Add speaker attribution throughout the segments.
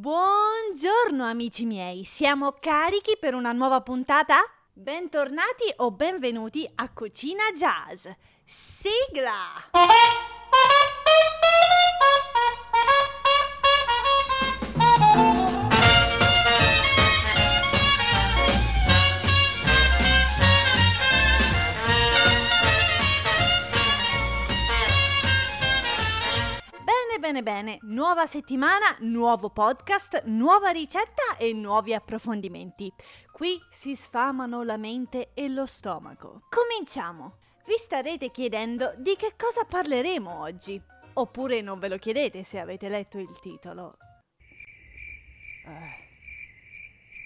Speaker 1: Buongiorno amici miei, siamo carichi per una nuova puntata? Bentornati o benvenuti a Cucina Jazz. Sigla! Bene bene, nuova settimana, nuovo podcast, nuova ricetta e nuovi approfondimenti. Qui si sfamano la mente e lo stomaco. Cominciamo! Vi starete chiedendo di che cosa parleremo oggi. Oppure non ve lo chiedete se avete letto il titolo. Eh.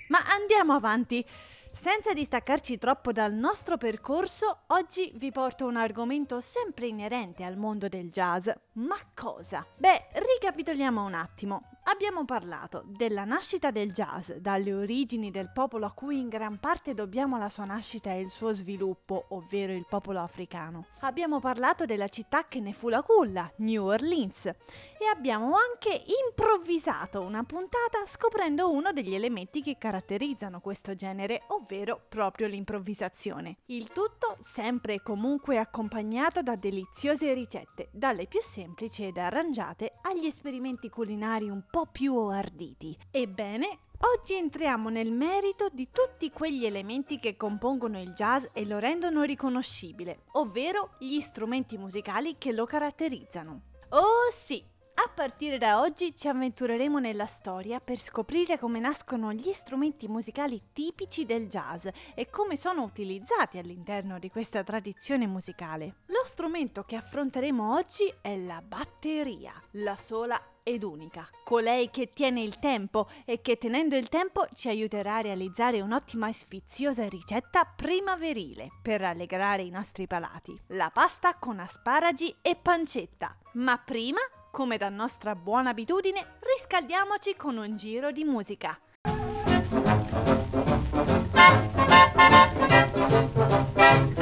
Speaker 1: Ma andiamo avanti. Senza distaccarci troppo dal nostro percorso, oggi vi porto un argomento sempre inerente al mondo del jazz. Ma cosa? Beh, ricapitoliamo un attimo abbiamo parlato della nascita del jazz, dalle origini del popolo a cui in gran parte dobbiamo la sua nascita e il suo sviluppo, ovvero il popolo africano. Abbiamo parlato della città che ne fu la culla, New Orleans, e abbiamo anche improvvisato una puntata scoprendo uno degli elementi che caratterizzano questo genere, ovvero proprio l'improvvisazione. Il tutto sempre e comunque accompagnato da deliziose ricette, dalle più semplici ed arrangiate agli esperimenti culinari un po' più arditi. Ebbene, Oggi entriamo nel merito di tutti quegli elementi che compongono il jazz e lo rendono riconoscibile, ovvero gli strumenti musicali che lo caratterizzano. Oh sì, a partire da oggi ci avventureremo nella storia per scoprire come nascono gli strumenti musicali tipici del jazz e come sono utilizzati all'interno di questa tradizione musicale. Lo strumento che affronteremo oggi è la batteria, la sola ed unica, colei che tiene il tempo e che tenendo il tempo ci aiuterà a realizzare un'ottima e sfiziosa ricetta primaverile per rallegrare i nostri palati. La pasta con asparagi e pancetta. Ma prima, come da nostra buona abitudine, riscaldiamoci con un giro di musica. Música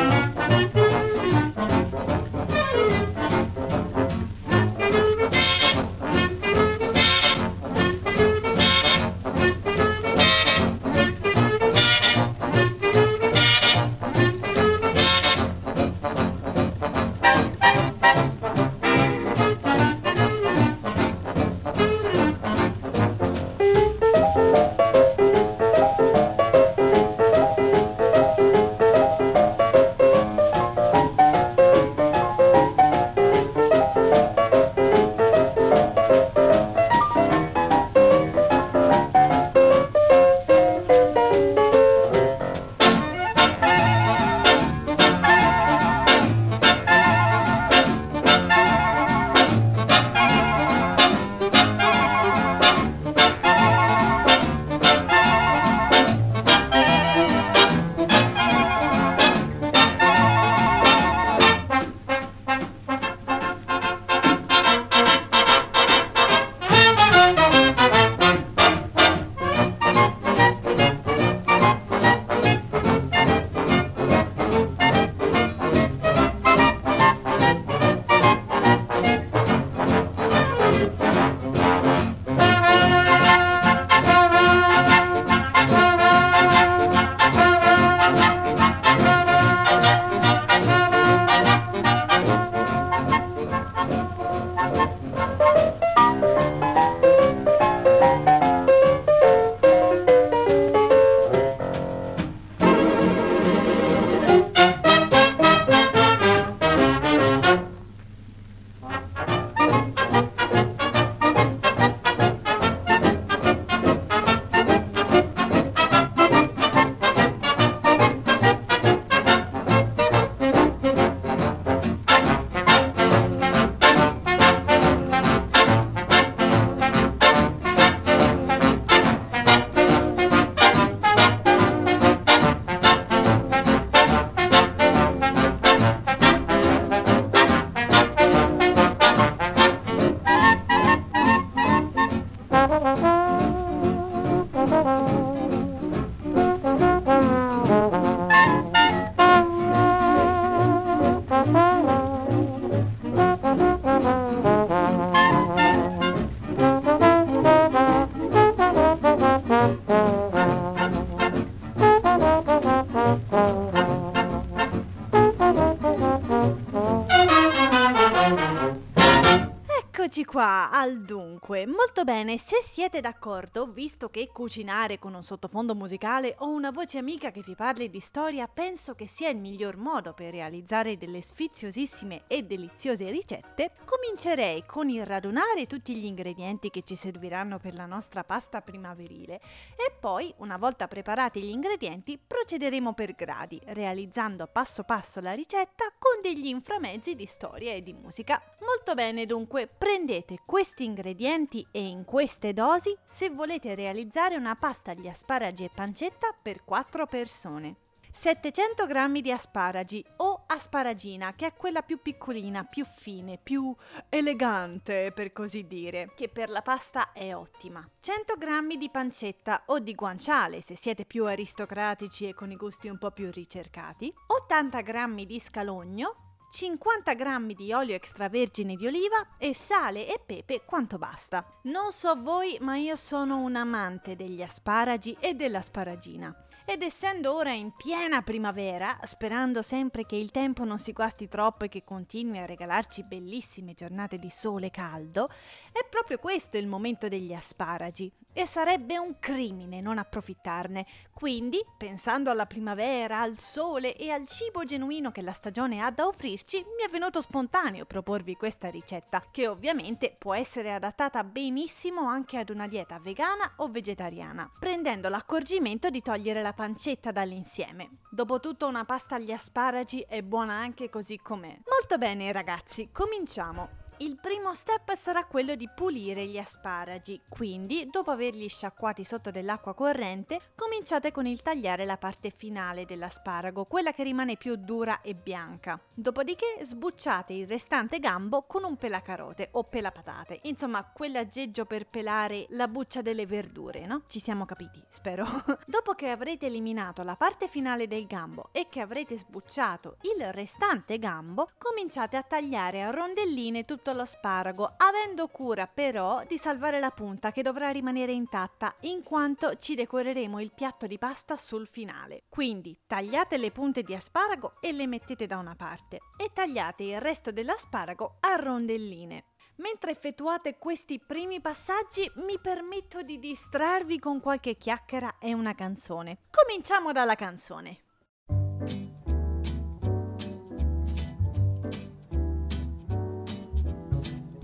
Speaker 1: qua al dunque. Molto bene, se siete d'accordo, visto che cucinare con un sottofondo musicale o una voce amica che vi parli di storia penso che sia il miglior modo per realizzare delle sfiziosissime e deliziose ricette, comincerei con il radunare tutti gli ingredienti che ci serviranno per la nostra pasta primaverile e poi, una volta preparati gli ingredienti, procederemo per gradi, realizzando passo passo la ricetta con degli inframezzi di storia e di musica. Molto bene dunque, prendete questi ingredienti e in queste dosi se volete realizzare una pasta agli asparagi e pancetta per 4 persone. 700 g di asparagi o asparagina, che è quella più piccolina, più fine, più elegante per così dire, che per la pasta è ottima. 100 g di pancetta o di guanciale, se siete più aristocratici e con i gusti un po' più ricercati. 80 g di scalogno, 50 g di olio extravergine di oliva e sale e pepe quanto basta. Non so voi, ma io sono un amante degli asparagi e dell'asparagina. Ed essendo ora in piena primavera, sperando sempre che il tempo non si guasti troppo e che continui a regalarci bellissime giornate di sole caldo, è proprio questo il momento degli asparagi e sarebbe un crimine non approfittarne. Quindi, pensando alla primavera, al sole e al cibo genuino che la stagione ha da offrirci, mi è venuto spontaneo proporvi questa ricetta, che ovviamente può essere adattata benissimo anche ad una dieta vegana o vegetariana, prendendo l'accorgimento di togliere la pancetta dall'insieme. Dopotutto una pasta agli asparagi è buona anche così com'è. Molto bene ragazzi, cominciamo. Il primo step sarà quello di pulire gli asparagi, quindi dopo averli sciacquati sotto dell'acqua corrente, cominciate con il tagliare la parte finale dell'asparago, quella che rimane più dura e bianca. Dopodiché sbucciate il restante gambo con un pelacarote o pelapatate, insomma quell'aggeggio per pelare la buccia delle verdure, no? Ci siamo capiti, spero. dopo che avrete eliminato la parte finale del gambo e che avrete sbucciato il restante gambo, cominciate a tagliare a rondelline tutto tutto l'asparago, avendo cura però di salvare la punta che dovrà rimanere intatta in quanto ci decoreremo il piatto di pasta sul finale. Quindi tagliate le punte di asparago e le mettete da una parte e tagliate il resto dell'asparago a rondelline. Mentre effettuate questi primi passaggi mi permetto di distrarvi con qualche chiacchiera e una canzone. Cominciamo dalla canzone.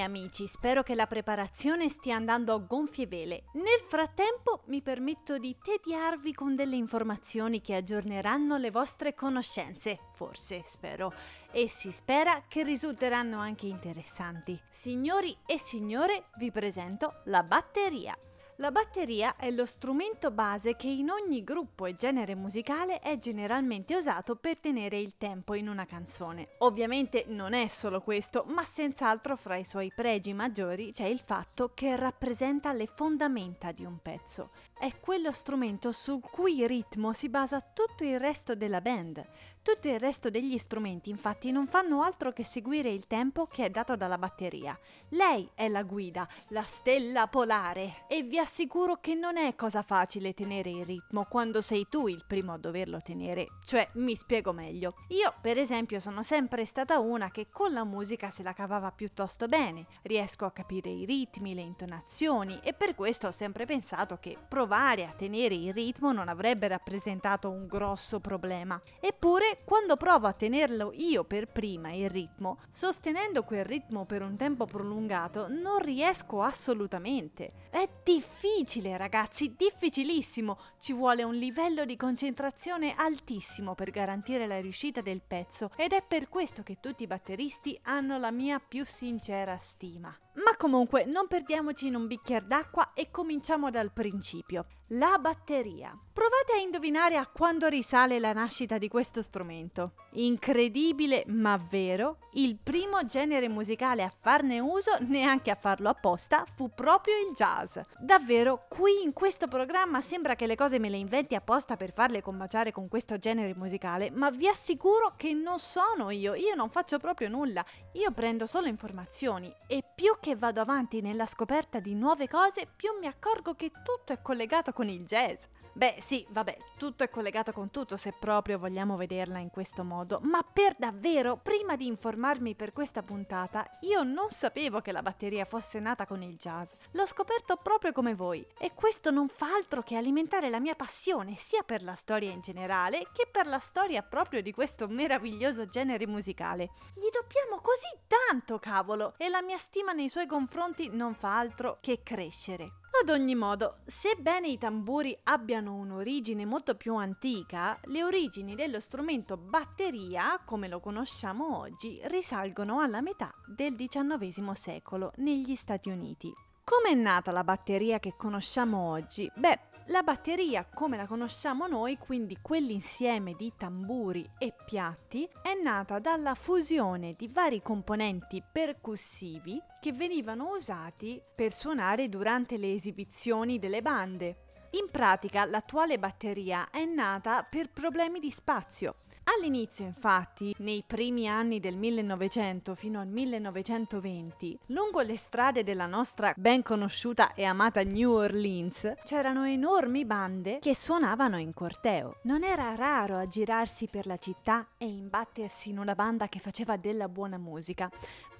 Speaker 1: Amici, spero che la preparazione stia andando a gonfie vele. Nel frattempo mi permetto di tediarvi con delle informazioni che aggiorneranno le vostre conoscenze, forse, spero, e si spera che risulteranno anche interessanti. Signori e signore, vi presento la batteria. La batteria è lo strumento base che in ogni gruppo e genere musicale è generalmente usato per tenere il tempo in una canzone. Ovviamente non è solo questo, ma senz'altro fra i suoi pregi maggiori c'è il fatto che rappresenta le fondamenta di un pezzo. È quello strumento sul cui ritmo si basa tutto il resto della band. Tutto il resto degli strumenti infatti non fanno altro che seguire il tempo che è dato dalla batteria. Lei è la guida, la stella polare e vi assicuro che non è cosa facile tenere il ritmo quando sei tu il primo a doverlo tenere. Cioè, mi spiego meglio. Io, per esempio, sono sempre stata una che con la musica se la cavava piuttosto bene. Riesco a capire i ritmi, le intonazioni e per questo ho sempre pensato che provare a tenere il ritmo non avrebbe rappresentato un grosso problema. Eppure quando provo a tenerlo io per prima il ritmo, sostenendo quel ritmo per un tempo prolungato, non riesco assolutamente. È difficile, ragazzi, difficilissimo. Ci vuole un livello di concentrazione altissimo per garantire la riuscita del pezzo ed è per questo che tutti i batteristi hanno la mia più sincera stima. Ma comunque non perdiamoci in un bicchiere d'acqua e cominciamo dal principio. La batteria. Provate a indovinare a quando risale la nascita di questo strumento. Incredibile ma vero, il primo genere musicale a farne uso, neanche a farlo apposta, fu proprio il jazz. Davvero, qui in questo programma sembra che le cose me le inventi apposta per farle combaciare con questo genere musicale, ma vi assicuro che non sono io, io non faccio proprio nulla, io prendo solo informazioni e più che vado avanti nella scoperta di nuove cose, più mi accorgo che tutto è collegato con il jazz. Beh sì, vabbè, tutto è collegato con tutto se proprio vogliamo vederla in questo modo, ma per davvero, prima di informarmi per questa puntata, io non sapevo che la batteria fosse nata con il jazz. L'ho scoperto proprio come voi e questo non fa altro che alimentare la mia passione sia per la storia in generale che per la storia proprio di questo meraviglioso genere musicale. Gli dobbiamo così tanto, cavolo, e la mia stima nei suoi confronti non fa altro che crescere. Ad ogni modo, sebbene i tamburi abbiano un'origine molto più antica, le origini dello strumento batteria, come lo conosciamo oggi, risalgono alla metà del XIX secolo negli Stati Uniti. Come è nata la batteria che conosciamo oggi? Beh, la batteria come la conosciamo noi, quindi quell'insieme di tamburi e piatti, è nata dalla fusione di vari componenti percussivi che venivano usati per suonare durante le esibizioni delle bande. In pratica l'attuale batteria è nata per problemi di spazio. All'inizio, infatti, nei primi anni del 1900 fino al 1920, lungo le strade della nostra ben conosciuta e amata New Orleans, c'erano enormi bande che suonavano in corteo. Non era raro aggirarsi per la città e imbattersi in una banda che faceva della buona musica,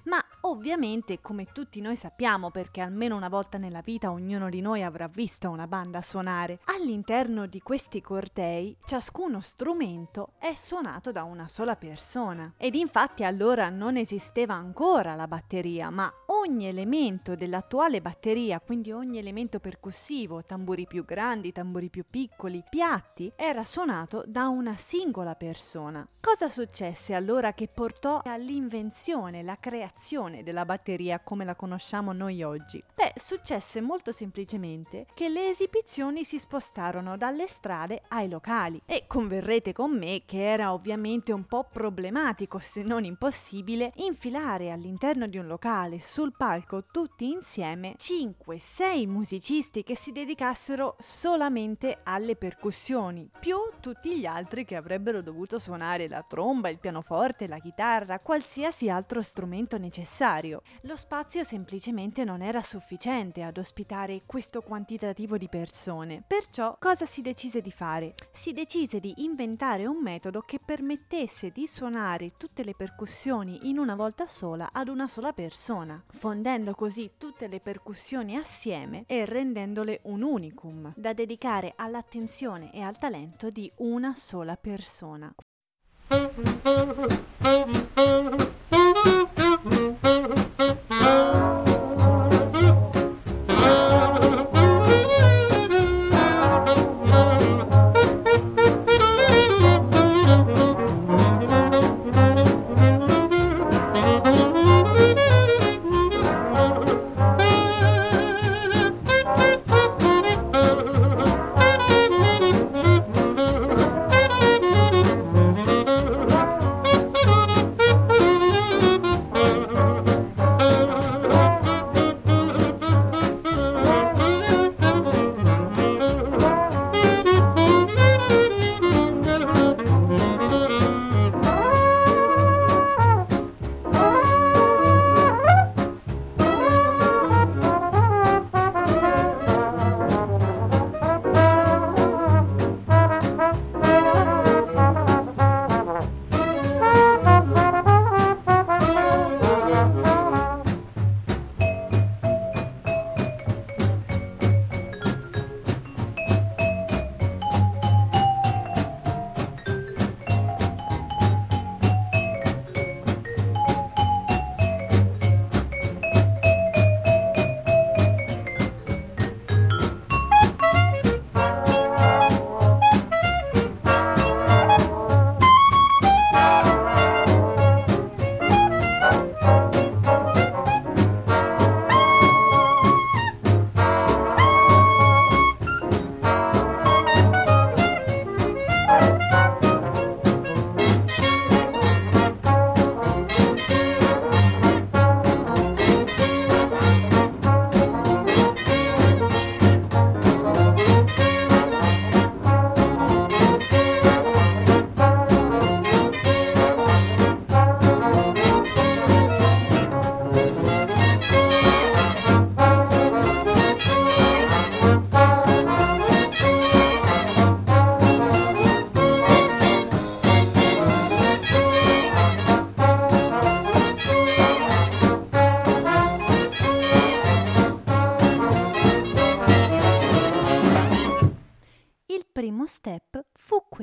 Speaker 1: ma ovviamente, come tutti noi sappiamo, perché almeno una volta nella vita ognuno di noi avrà visto una banda suonare, all'interno di questi cortei ciascuno strumento è suonato da una sola persona. Ed infatti allora non esisteva ancora la batteria, ma ogni elemento dell'attuale batteria, quindi ogni elemento percussivo, tamburi più grandi, tamburi più piccoli, piatti, era suonato da una singola persona. Cosa successe allora che portò all'invenzione, la creazione creazione della batteria come la conosciamo noi oggi? Beh, successe molto semplicemente che le esibizioni si spostarono dalle strade ai locali e converrete con me che era ovviamente un po' problematico, se non impossibile, infilare all'interno di un locale sul palco tutti insieme 5-6 musicisti che si dedicassero solamente alle percussioni, più tutti gli altri che avrebbero dovuto suonare la tromba, il pianoforte, la chitarra, qualsiasi altro strumento necessario. Lo spazio semplicemente non era sufficiente ad ospitare questo quantitativo di persone. Perciò cosa si decise di fare? Si decise di inventare un metodo che permettesse di suonare tutte le percussioni in una volta sola ad una sola persona, fondendo così tutte le percussioni assieme e rendendole un unicum da dedicare all'attenzione e al talento di una sola persona.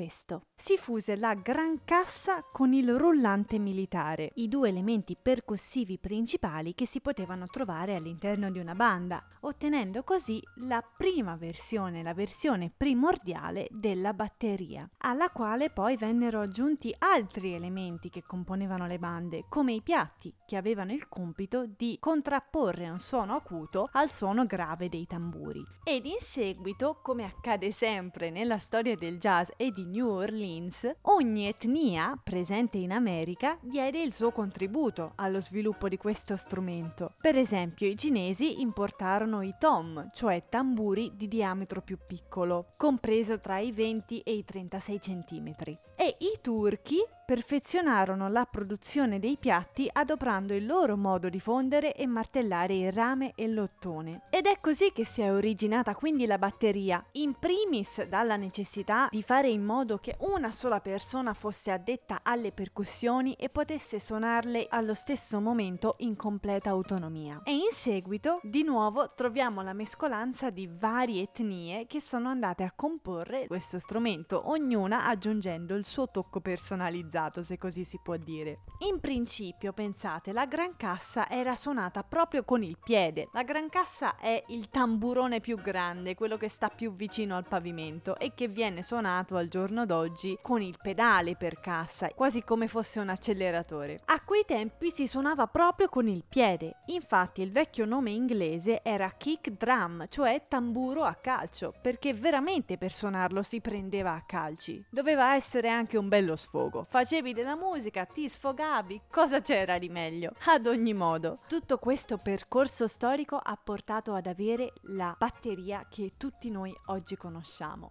Speaker 1: Fu questo. Si fuse la gran cassa con il rullante militare, i due elementi percussivi principali che si potevano trovare all'interno di una banda, ottenendo così la prima versione, la versione primordiale della batteria, alla quale poi vennero aggiunti altri elementi che componevano le bande, come i piatti, che avevano il compito di contrapporre un suono acuto al suono grave dei tamburi. Ed in seguito, come accade sempre nella storia del jazz e di New Orleans, ogni etnia presente in America diede il suo contributo allo sviluppo di questo strumento. Per esempio, i cinesi importarono i tom, cioè tamburi di diametro più piccolo, compreso tra i 20 e i 36 cm. E i turchi perfezionarono la produzione dei piatti adoprando il loro modo di fondere e martellare il rame e l'ottone. Ed è così che si è originata quindi la batteria, in primis dalla necessità di fare in modo che una sola persona fosse addetta alle percussioni e potesse suonarle allo stesso momento in completa autonomia. E in seguito, di nuovo, troviamo la mescolanza di varie etnie che sono andate a comporre questo strumento, ognuna aggiungendo il suo tocco personalizzato, se così si può dire. In principio, pensate, la gran cassa era suonata proprio con il piede. La gran cassa è il tamburone più grande, quello che sta più vicino al pavimento e che viene suonato al giorno d'oggi con il pedale per cassa, quasi come fosse un acceleratore. A quei tempi si suonava proprio con il piede. Infatti, il vecchio nome inglese era kick drum, cioè tamburo a calcio, perché veramente per suonarlo si prendeva a calci. Doveva essere anche un bello sfogo. Facevi della musica, ti sfogavi, cosa c'era di meglio? Ad ogni modo, tutto questo percorso storico ha portato ad avere la batteria che tutti noi oggi conosciamo.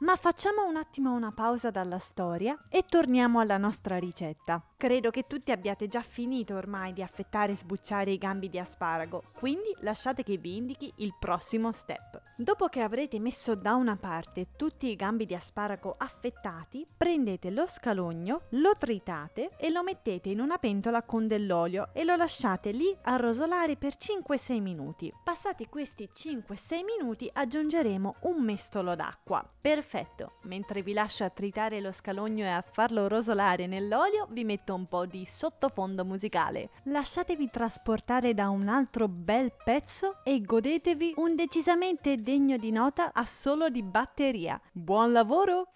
Speaker 1: Ma facciamo un attimo una pausa dalla storia e torniamo alla nostra ricetta. Credo che tutti abbiate già finito ormai di affettare e sbucciare i gambi di asparago, quindi lasciate che vi indichi il prossimo step. Dopo che avrete messo da una parte tutti i gambi di asparago affettati, prendete lo scalogno, lo tritate e lo mettete in una pentola con dell'olio e lo lasciate lì a rosolare per 5-6 minuti. Passati questi 5-6 minuti aggiungeremo un mestolo d'acqua. Perfetto, mentre vi lascio a tritare lo scalogno e a farlo rosolare nell'olio, vi metto un po' di sottofondo musicale. Lasciatevi trasportare da un altro bel pezzo e godetevi un decisamente degno di nota assolo di batteria. Buon lavoro!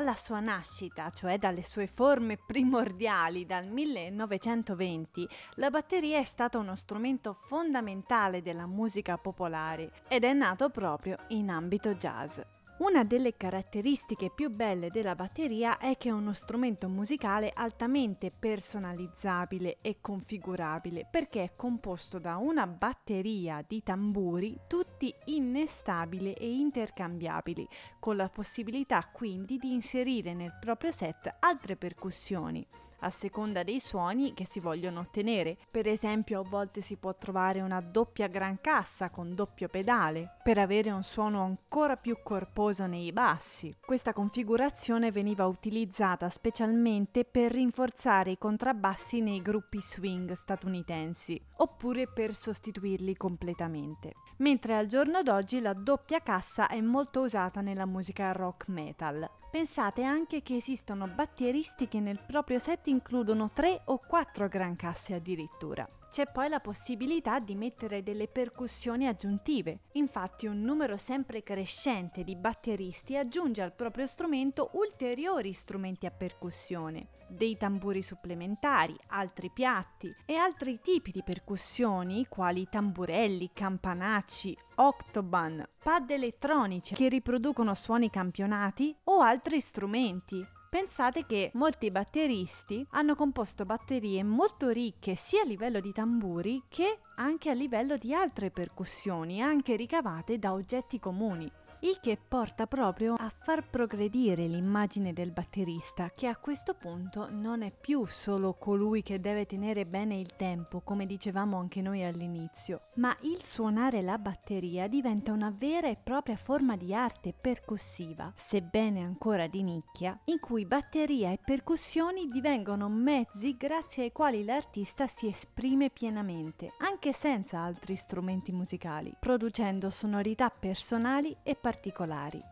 Speaker 1: Dalla sua nascita, cioè dalle sue forme primordiali dal 1920, la batteria è stata uno strumento fondamentale della musica popolare ed è nato proprio in ambito jazz. Una delle caratteristiche più belle della batteria è che è uno strumento musicale altamente personalizzabile e configurabile perché è composto da una batteria di tamburi tutti innestabili e intercambiabili, con la possibilità quindi di inserire nel proprio set altre percussioni a seconda dei suoni che si vogliono ottenere. Per esempio, a volte si può trovare una doppia gran cassa con doppio pedale per avere un suono ancora più corposo nei bassi. Questa configurazione veniva utilizzata specialmente per rinforzare i contrabbassi nei gruppi swing statunitensi oppure per sostituirli completamente. Mentre al giorno d'oggi la doppia cassa è molto usata nella musica rock metal. Pensate anche che esistono batteristi che nel proprio set includono 3 o 4 gran casse addirittura. C'è poi la possibilità di mettere delle percussioni aggiuntive. Infatti un numero sempre crescente di batteristi aggiunge al proprio strumento ulteriori strumenti a percussione, dei tamburi supplementari, altri piatti e altri tipi di percussioni quali tamburelli, campanacci, octoban, pad elettronici che riproducono suoni campionati o altri strumenti Pensate che molti batteristi hanno composto batterie molto ricche sia a livello di tamburi che anche a livello di altre percussioni, anche ricavate da oggetti comuni il che porta proprio a far progredire l'immagine del batterista, che a questo punto non è più solo colui che deve tenere bene il tempo, come dicevamo anche noi all'inizio, ma il suonare la batteria diventa una vera e propria forma di arte percussiva, sebbene ancora di nicchia, in cui batteria e percussioni divengono mezzi grazie ai quali l'artista si esprime pienamente, anche senza altri strumenti musicali, producendo sonorità personali e particolari particolari.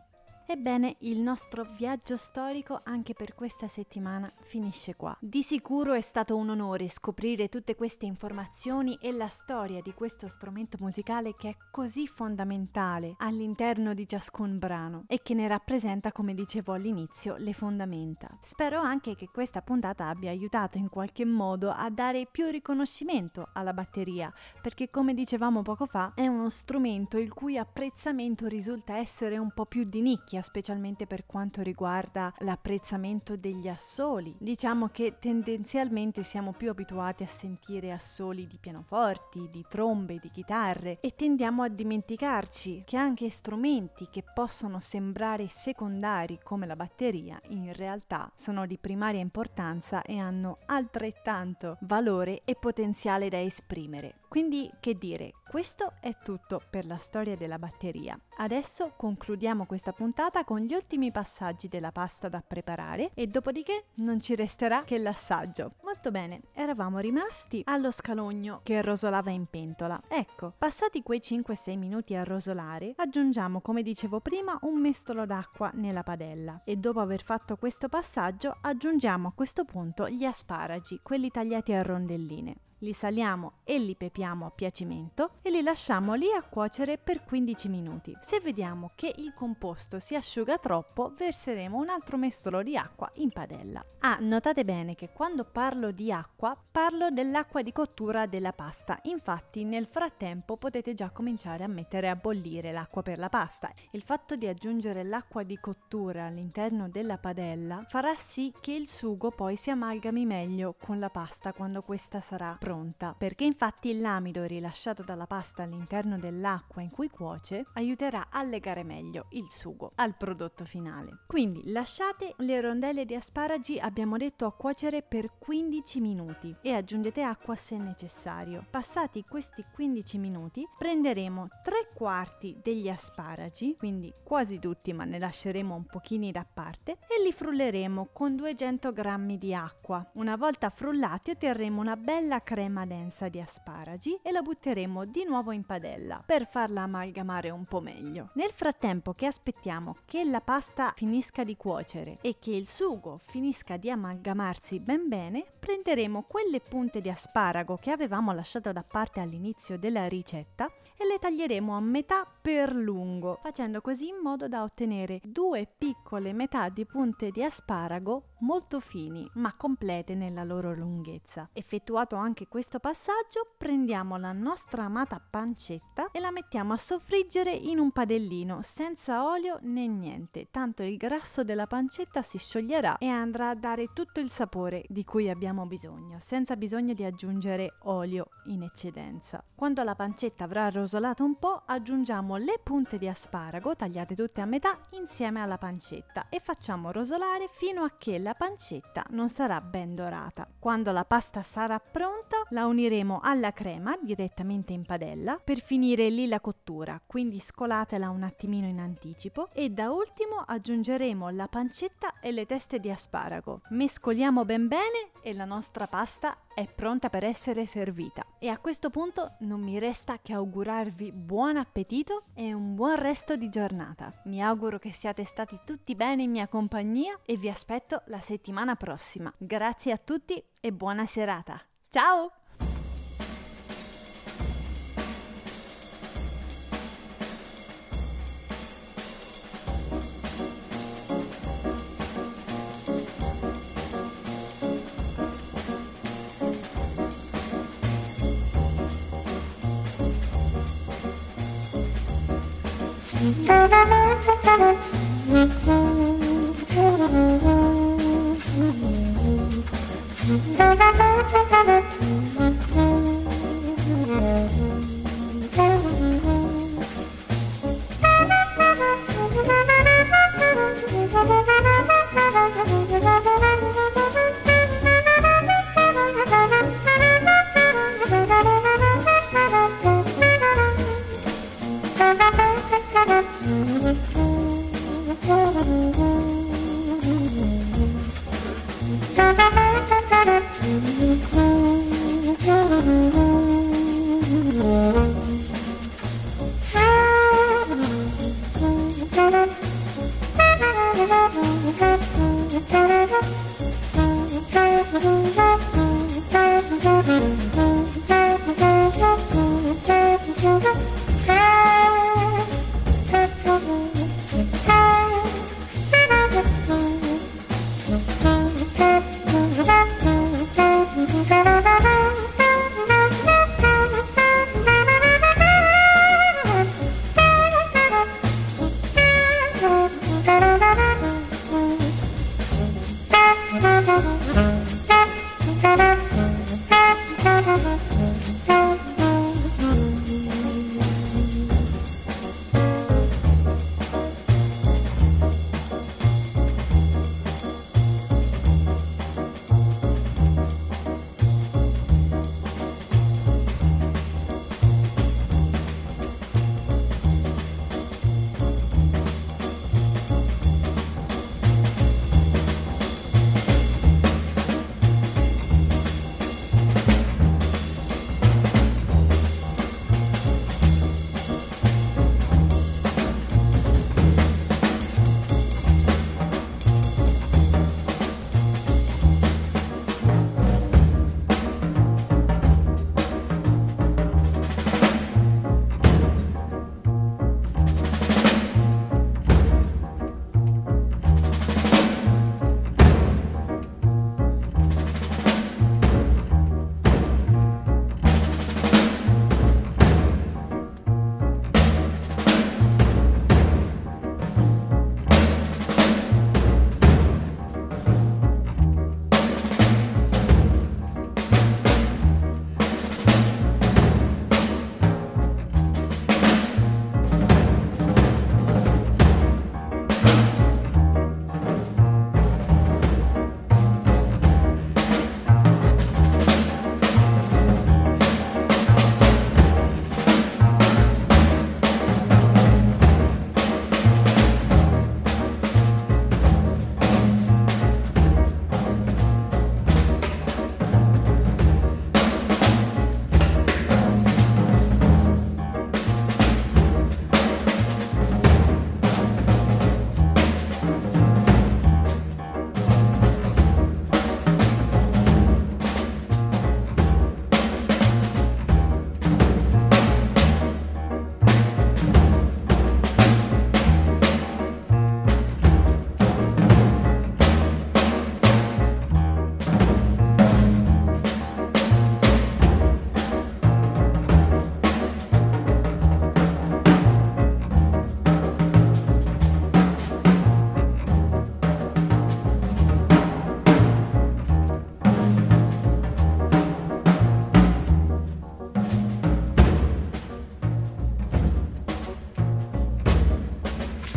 Speaker 1: Ebbene, il nostro viaggio storico anche per questa settimana finisce qua. Di sicuro è stato un onore scoprire tutte queste informazioni e la storia di questo strumento musicale che è così fondamentale all'interno di ciascun brano e che ne rappresenta, come dicevo all'inizio, le fondamenta. Spero anche che questa puntata abbia aiutato in qualche modo a dare più riconoscimento alla batteria, perché come dicevamo poco fa è uno strumento il cui apprezzamento risulta essere un po' più di nicchia nicchia, specialmente per quanto riguarda l'apprezzamento degli assoli. Diciamo che tendenzialmente siamo più abituati a sentire assoli di pianoforti, di trombe, di chitarre e tendiamo a dimenticarci che anche strumenti che possono sembrare secondari come la batteria in realtà sono di primaria importanza e hanno altrettanto valore e potenziale da esprimere. Quindi che dire, questo è tutto per la storia della batteria. Adesso concludiamo questa puntata con gli ultimi passaggi della pasta da preparare e dopodiché non ci resterà che l'assaggio. Molto bene, eravamo rimasti allo scalogno che rosolava in pentola. Ecco, passati quei 5-6 minuti a rosolare, aggiungiamo come dicevo prima un mestolo d'acqua nella padella e dopo aver fatto questo passaggio aggiungiamo a questo punto gli asparagi, quelli tagliati a rondelline li saliamo e li pepiamo a piacimento e li lasciamo lì a cuocere per 15 minuti. Se vediamo che il composto si asciuga troppo, verseremo un altro mestolo di acqua in padella. Ah, notate bene che quando parlo di acqua, parlo dell'acqua di cottura della pasta. Infatti, nel frattempo potete già cominciare a mettere a bollire l'acqua per la pasta. Il fatto di aggiungere l'acqua di cottura all'interno della padella farà sì che il sugo poi si amalgami meglio con la pasta quando questa sarà pronta pronta, perché infatti l'amido rilasciato dalla pasta all'interno dell'acqua in cui cuoce aiuterà a legare meglio il sugo al prodotto finale. Quindi lasciate le rondelle di asparagi, abbiamo detto, a cuocere per 15 minuti e aggiungete acqua se necessario. Passati questi 15 minuti prenderemo 3 quarti degli asparagi, quindi quasi tutti ma ne lasceremo un pochino da parte e li frulleremo con 200 g di acqua. Una volta frullati otterremo una bella crema crema densa di asparagi e la butteremo di nuovo in padella per farla amalgamare un po' meglio. Nel frattempo che aspettiamo che la pasta finisca di cuocere e che il sugo finisca di amalgamarsi ben bene, prenderemo quelle punte di asparago che avevamo lasciato da parte all'inizio della ricetta e le taglieremo a metà per lungo, facendo così in modo da ottenere due piccole metà di punte di asparago molto fini ma complete nella loro lunghezza. Effettuato anche questo passaggio, prendiamo la nostra amata pancetta e la mettiamo a soffriggere in un padellino senza olio né niente, tanto il grasso della pancetta si scioglierà e andrà a dare tutto il sapore di cui abbiamo bisogno, senza bisogno di aggiungere olio in eccedenza. Quando la pancetta avrà rosolato rosolato un po', aggiungiamo le punte di asparago tagliate tutte a metà insieme alla pancetta e facciamo rosolare fino a che la pancetta non sarà ben dorata. Quando la pasta sarà pronta, la uniremo alla crema direttamente in padella per finire lì la cottura, quindi scolatela un attimino in anticipo e da ultimo aggiungeremo la pancetta e le teste di asparago. Mescoliamo ben bene e la nostra pasta è pronta per essere servita. E a questo punto non mi resta che augurarvi buon appetito e un buon resto di giornata. Mi auguro che siate stati tutti bene in mia compagnia e vi aspetto la settimana prossima. Grazie a tutti e buona serata. Ciao!
Speaker 2: Another